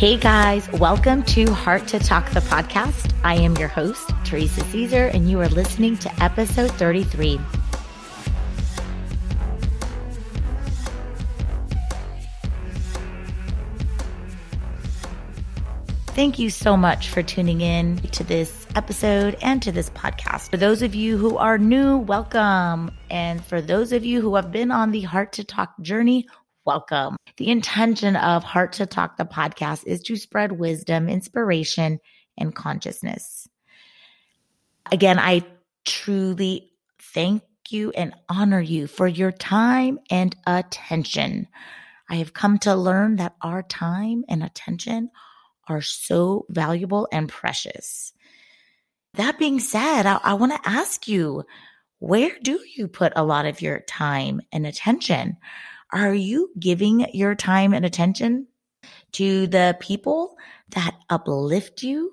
Hey guys, welcome to Heart to Talk, the podcast. I am your host, Teresa Caesar, and you are listening to episode 33. Thank you so much for tuning in to this episode and to this podcast. For those of you who are new, welcome. And for those of you who have been on the Heart to Talk journey, welcome. The intention of Heart to Talk, the podcast, is to spread wisdom, inspiration, and consciousness. Again, I truly thank you and honor you for your time and attention. I have come to learn that our time and attention are so valuable and precious. That being said, I, I want to ask you, where do you put a lot of your time and attention? Are you giving your time and attention to the people that uplift you?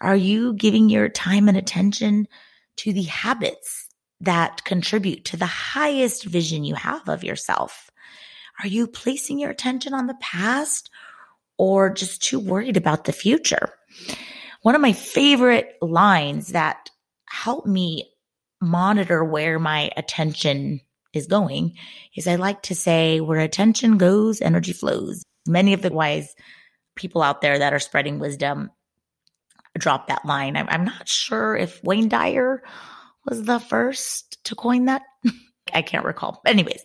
Are you giving your time and attention to the habits that contribute to the highest vision you have of yourself? Are you placing your attention on the past or just too worried about the future? One of my favorite lines that help me monitor where my attention is going is I like to say where attention goes, energy flows. Many of the wise people out there that are spreading wisdom drop that line. I'm, I'm not sure if Wayne Dyer was the first to coin that. I can't recall. Anyways,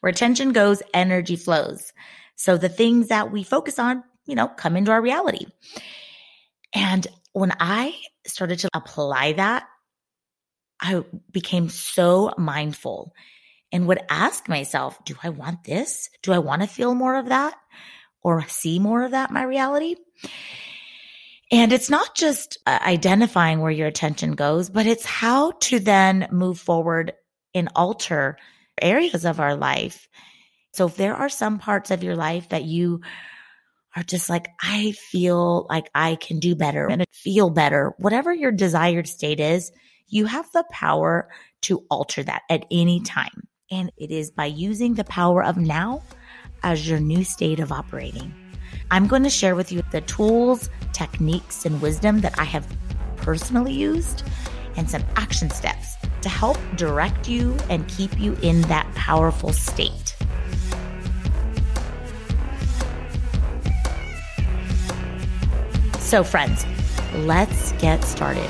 where attention goes, energy flows. So the things that we focus on, you know, come into our reality. And when I started to apply that, I became so mindful and would ask myself, do I want this? Do I want to feel more of that or see more of that my reality? And it's not just uh, identifying where your attention goes, but it's how to then move forward and alter areas of our life. So if there are some parts of your life that you are just like, I feel like I can do better and feel better, whatever your desired state is, you have the power to alter that at any time. And it is by using the power of now as your new state of operating. I'm going to share with you the tools, techniques, and wisdom that I have personally used and some action steps to help direct you and keep you in that powerful state. So, friends, let's get started.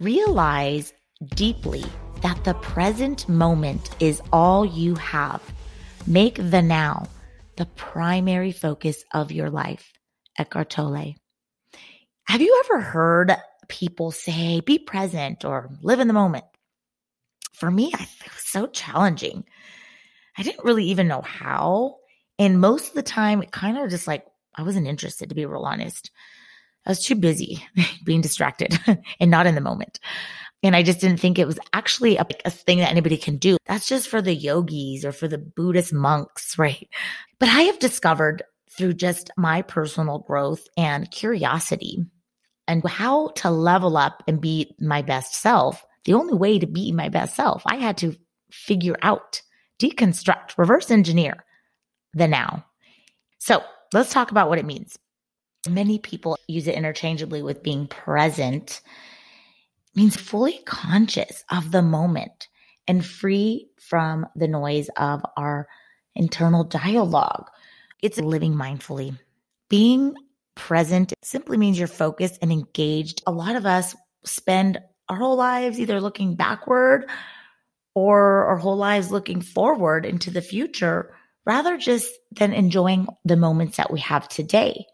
Realize deeply that the present moment is all you have. Make the now the primary focus of your life. Eckhart Tolle. Have you ever heard people say, be present or live in the moment? For me, it was so challenging. I didn't really even know how. And most of the time, it kind of just like, I wasn't interested, to be real honest. I was too busy being distracted and not in the moment. And I just didn't think it was actually a, a, thing that anybody can do. That's just for the yogis or for the Buddhist monks, right? But I have discovered through just my personal growth and curiosity and how to level up and be my best self. The only way to be my best self, I had to figure out, deconstruct, reverse engineer the now. So let's talk about what it means. Many people use it interchangeably with being present means fully conscious of the moment and free from the noise of our internal dialogue. It's living mindfully. Being present simply means you're focused and engaged. A lot of us spend our whole lives either looking backward or our whole lives looking forward into the future rather just than enjoying the moments that we have today.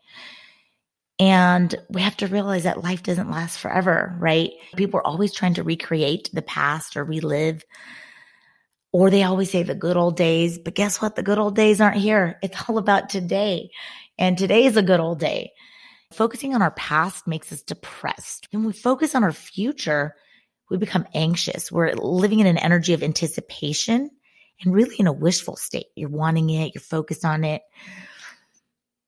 And we have to realize that life doesn't last forever, right? People are always trying to recreate the past or relive, or they always say the good old days. But guess what? The good old days aren't here. It's all about today. And today is a good old day. Focusing on our past makes us depressed. When we focus on our future, we become anxious. We're living in an energy of anticipation and really in a wishful state. You're wanting it, you're focused on it.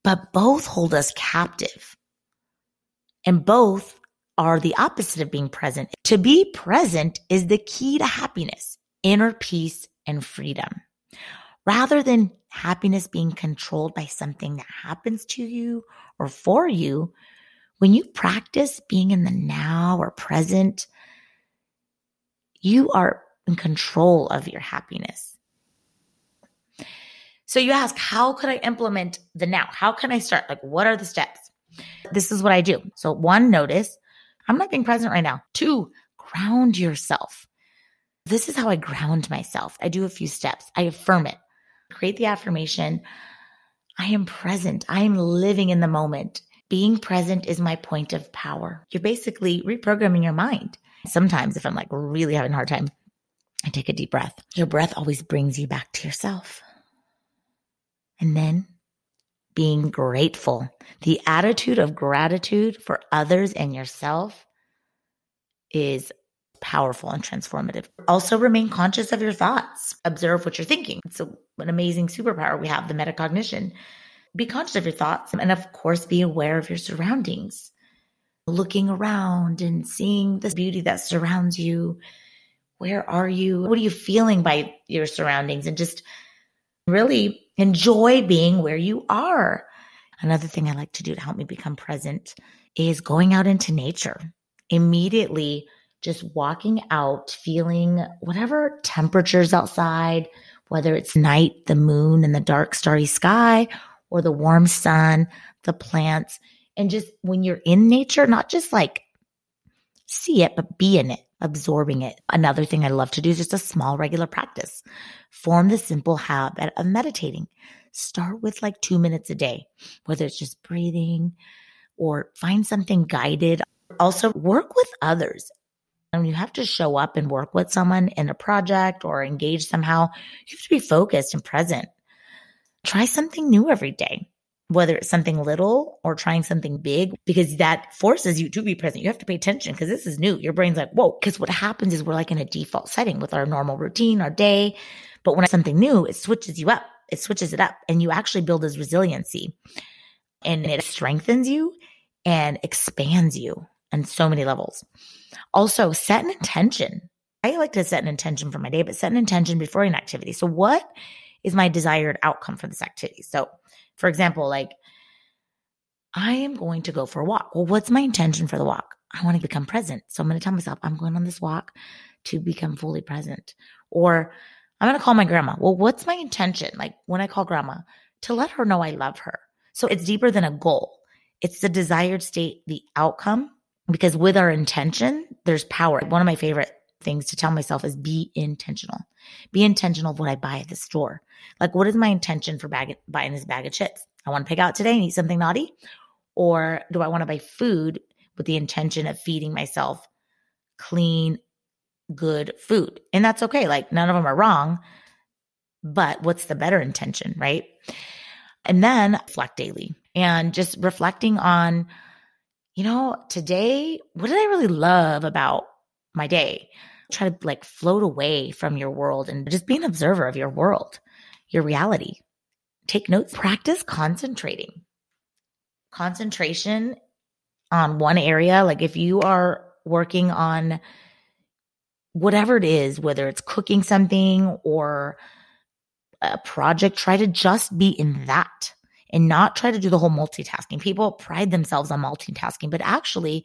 But both hold us captive. And both are the opposite of being present. To be present is the key to happiness, inner peace, and freedom. Rather than happiness being controlled by something that happens to you or for you, when you practice being in the now or present, you are in control of your happiness. So you ask, how could I implement the now? How can I start? Like, what are the steps? This is what I do. So, one, notice I'm not being present right now. Two, ground yourself. This is how I ground myself. I do a few steps. I affirm it. Create the affirmation. I am present. I am living in the moment. Being present is my point of power. You're basically reprogramming your mind. Sometimes, if I'm like really having a hard time, I take a deep breath. Your breath always brings you back to yourself. And then being grateful. The attitude of gratitude for others and yourself is powerful and transformative. Also, remain conscious of your thoughts. Observe what you're thinking. It's a, an amazing superpower we have, the metacognition. Be conscious of your thoughts and, of course, be aware of your surroundings. Looking around and seeing the beauty that surrounds you. Where are you? What are you feeling by your surroundings? And just really enjoy being where you are. Another thing I like to do to help me become present is going out into nature. Immediately, just walking out, feeling whatever temperatures outside, whether it's night, the moon, and the dark, starry sky, or the warm sun, the plants. And just when you're in nature, not just like see it, but be in it absorbing it. Another thing I love to do is just a small regular practice. Form the simple habit of meditating. Start with like two minutes a day, whether it's just breathing or find something guided. Also work with others. And you have to show up and work with someone in a project or engage somehow, you have to be focused and present. Try something new every day whether it's something little or trying something big, because that forces you to be present. You have to pay attention because this is new. Your brain's like, whoa, because what happens is we're like in a default setting with our normal routine, our day. But when it's something new, it switches you up. It switches it up and you actually build this resiliency and it strengthens you and expands you on so many levels. Also set an intention. I like to set an intention for my day, but set an intention before an activity. So what is my desired outcome for this activity? So for example, like, I am going to go for a walk. Well, what's my intention for the walk? I want to become present. So I'm going to tell myself, I'm going on this walk to become fully present. Or I'm going to call my grandma. Well, what's my intention? Like when I call grandma, to let her know I love her. So it's deeper than a goal. It's the desired state, the outcome, because with our intention, there's power. One of my favorite things to tell myself is be intentional. Be intentional of what I buy at the store. Like, what is my intention for bag, buying this bag of chips? I want to pick out today and eat something naughty? Or do I want to buy food with the intention of feeding myself clean, good food? And that's okay. Like, none of them are wrong. But what's the better intention, right? And then reflect daily and just reflecting on, you know, today, what did I really love about my day? Try to like float away from your world and just be an observer of your world your reality. Take notes, practice concentrating. Concentration on one area, like if you are working on whatever it is, whether it's cooking something or a project, try to just be in that and not try to do the whole multitasking. People pride themselves on multitasking, but actually,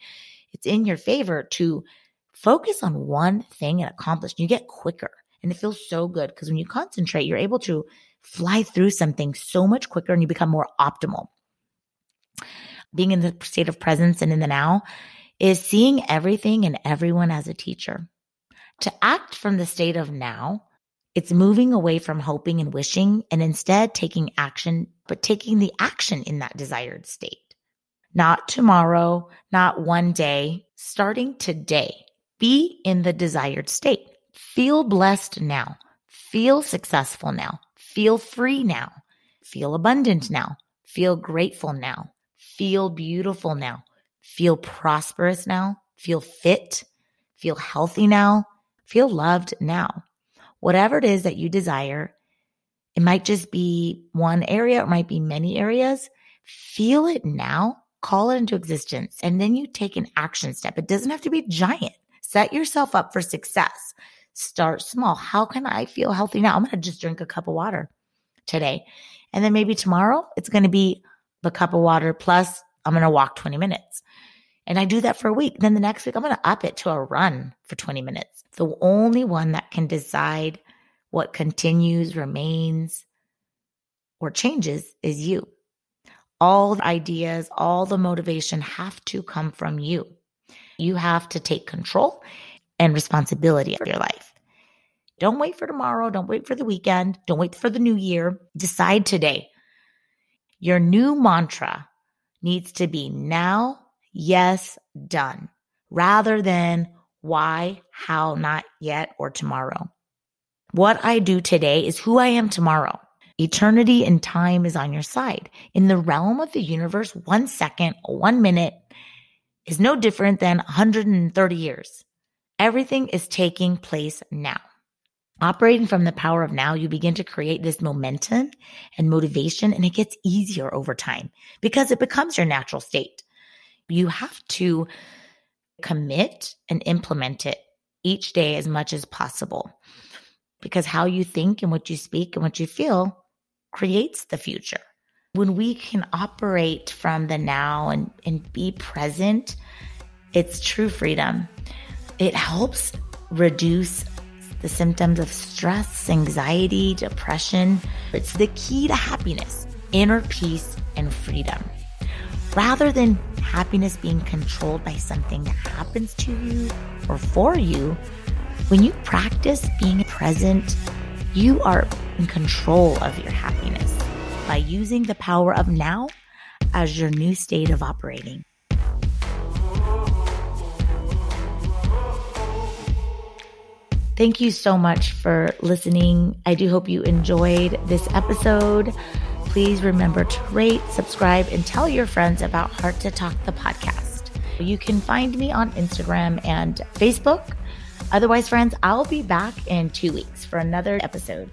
it's in your favor to focus on one thing and accomplish. You get quicker. And it feels so good because when you concentrate, you're able to fly through something so much quicker and you become more optimal. Being in the state of presence and in the now is seeing everything and everyone as a teacher. To act from the state of now, it's moving away from hoping and wishing and instead taking action, but taking the action in that desired state. Not tomorrow, not one day, starting today. Be in the desired state. Feel blessed now. Feel successful now. Feel free now. Feel abundant now. Feel grateful now. Feel beautiful now. Feel prosperous now. Feel fit. Feel healthy now. Feel loved now. Whatever it is that you desire, it might just be one area, it might be many areas. Feel it now. call it into existence, and then you take an action step. It doesn't have to be giant. Set yourself up for success. Start small. How can I feel healthy now? I'm going to just drink a cup of water today. And then maybe tomorrow it's going to be the cup of water plus I'm going to walk 20 minutes. And I do that for a week. Then the next week I'm going to up it to a run for 20 minutes. The only one that can decide what continues, remains, or changes is you. All the ideas, all the motivation have to come from you. You have to take control and responsibility for your life. Don't wait for tomorrow. Don't wait for the weekend. Don't wait for the new year. Decide today. Your new mantra needs to be now, yes, done, rather than why, how, not yet, or tomorrow. What I do today is who I am tomorrow. Eternity and time is on your side. In the realm of the universe, one second, one minute is no different than 130 years. Everything is taking place now. Operating from the power of now, you begin to create this momentum and motivation, and it gets easier over time because it becomes your natural state. You have to commit and implement it each day as much as possible because how you think and what you speak and what you feel creates the future. When we can operate from the now and, and be present, it's true freedom. It helps reduce the symptoms of stress, anxiety, depression. It's the key to happiness, inner peace, and freedom. Rather than happiness being controlled by something that happens to you or for you, when you practice being present, you are in control of your happiness by using the power of now as your new state of operating. Thank you so much for listening. I do hope you enjoyed this episode. Please remember to rate, subscribe, and tell your friends about Heart to Talk, the podcast. You can find me on Instagram and Facebook. Otherwise, friends, I'll be back in two weeks for another episode.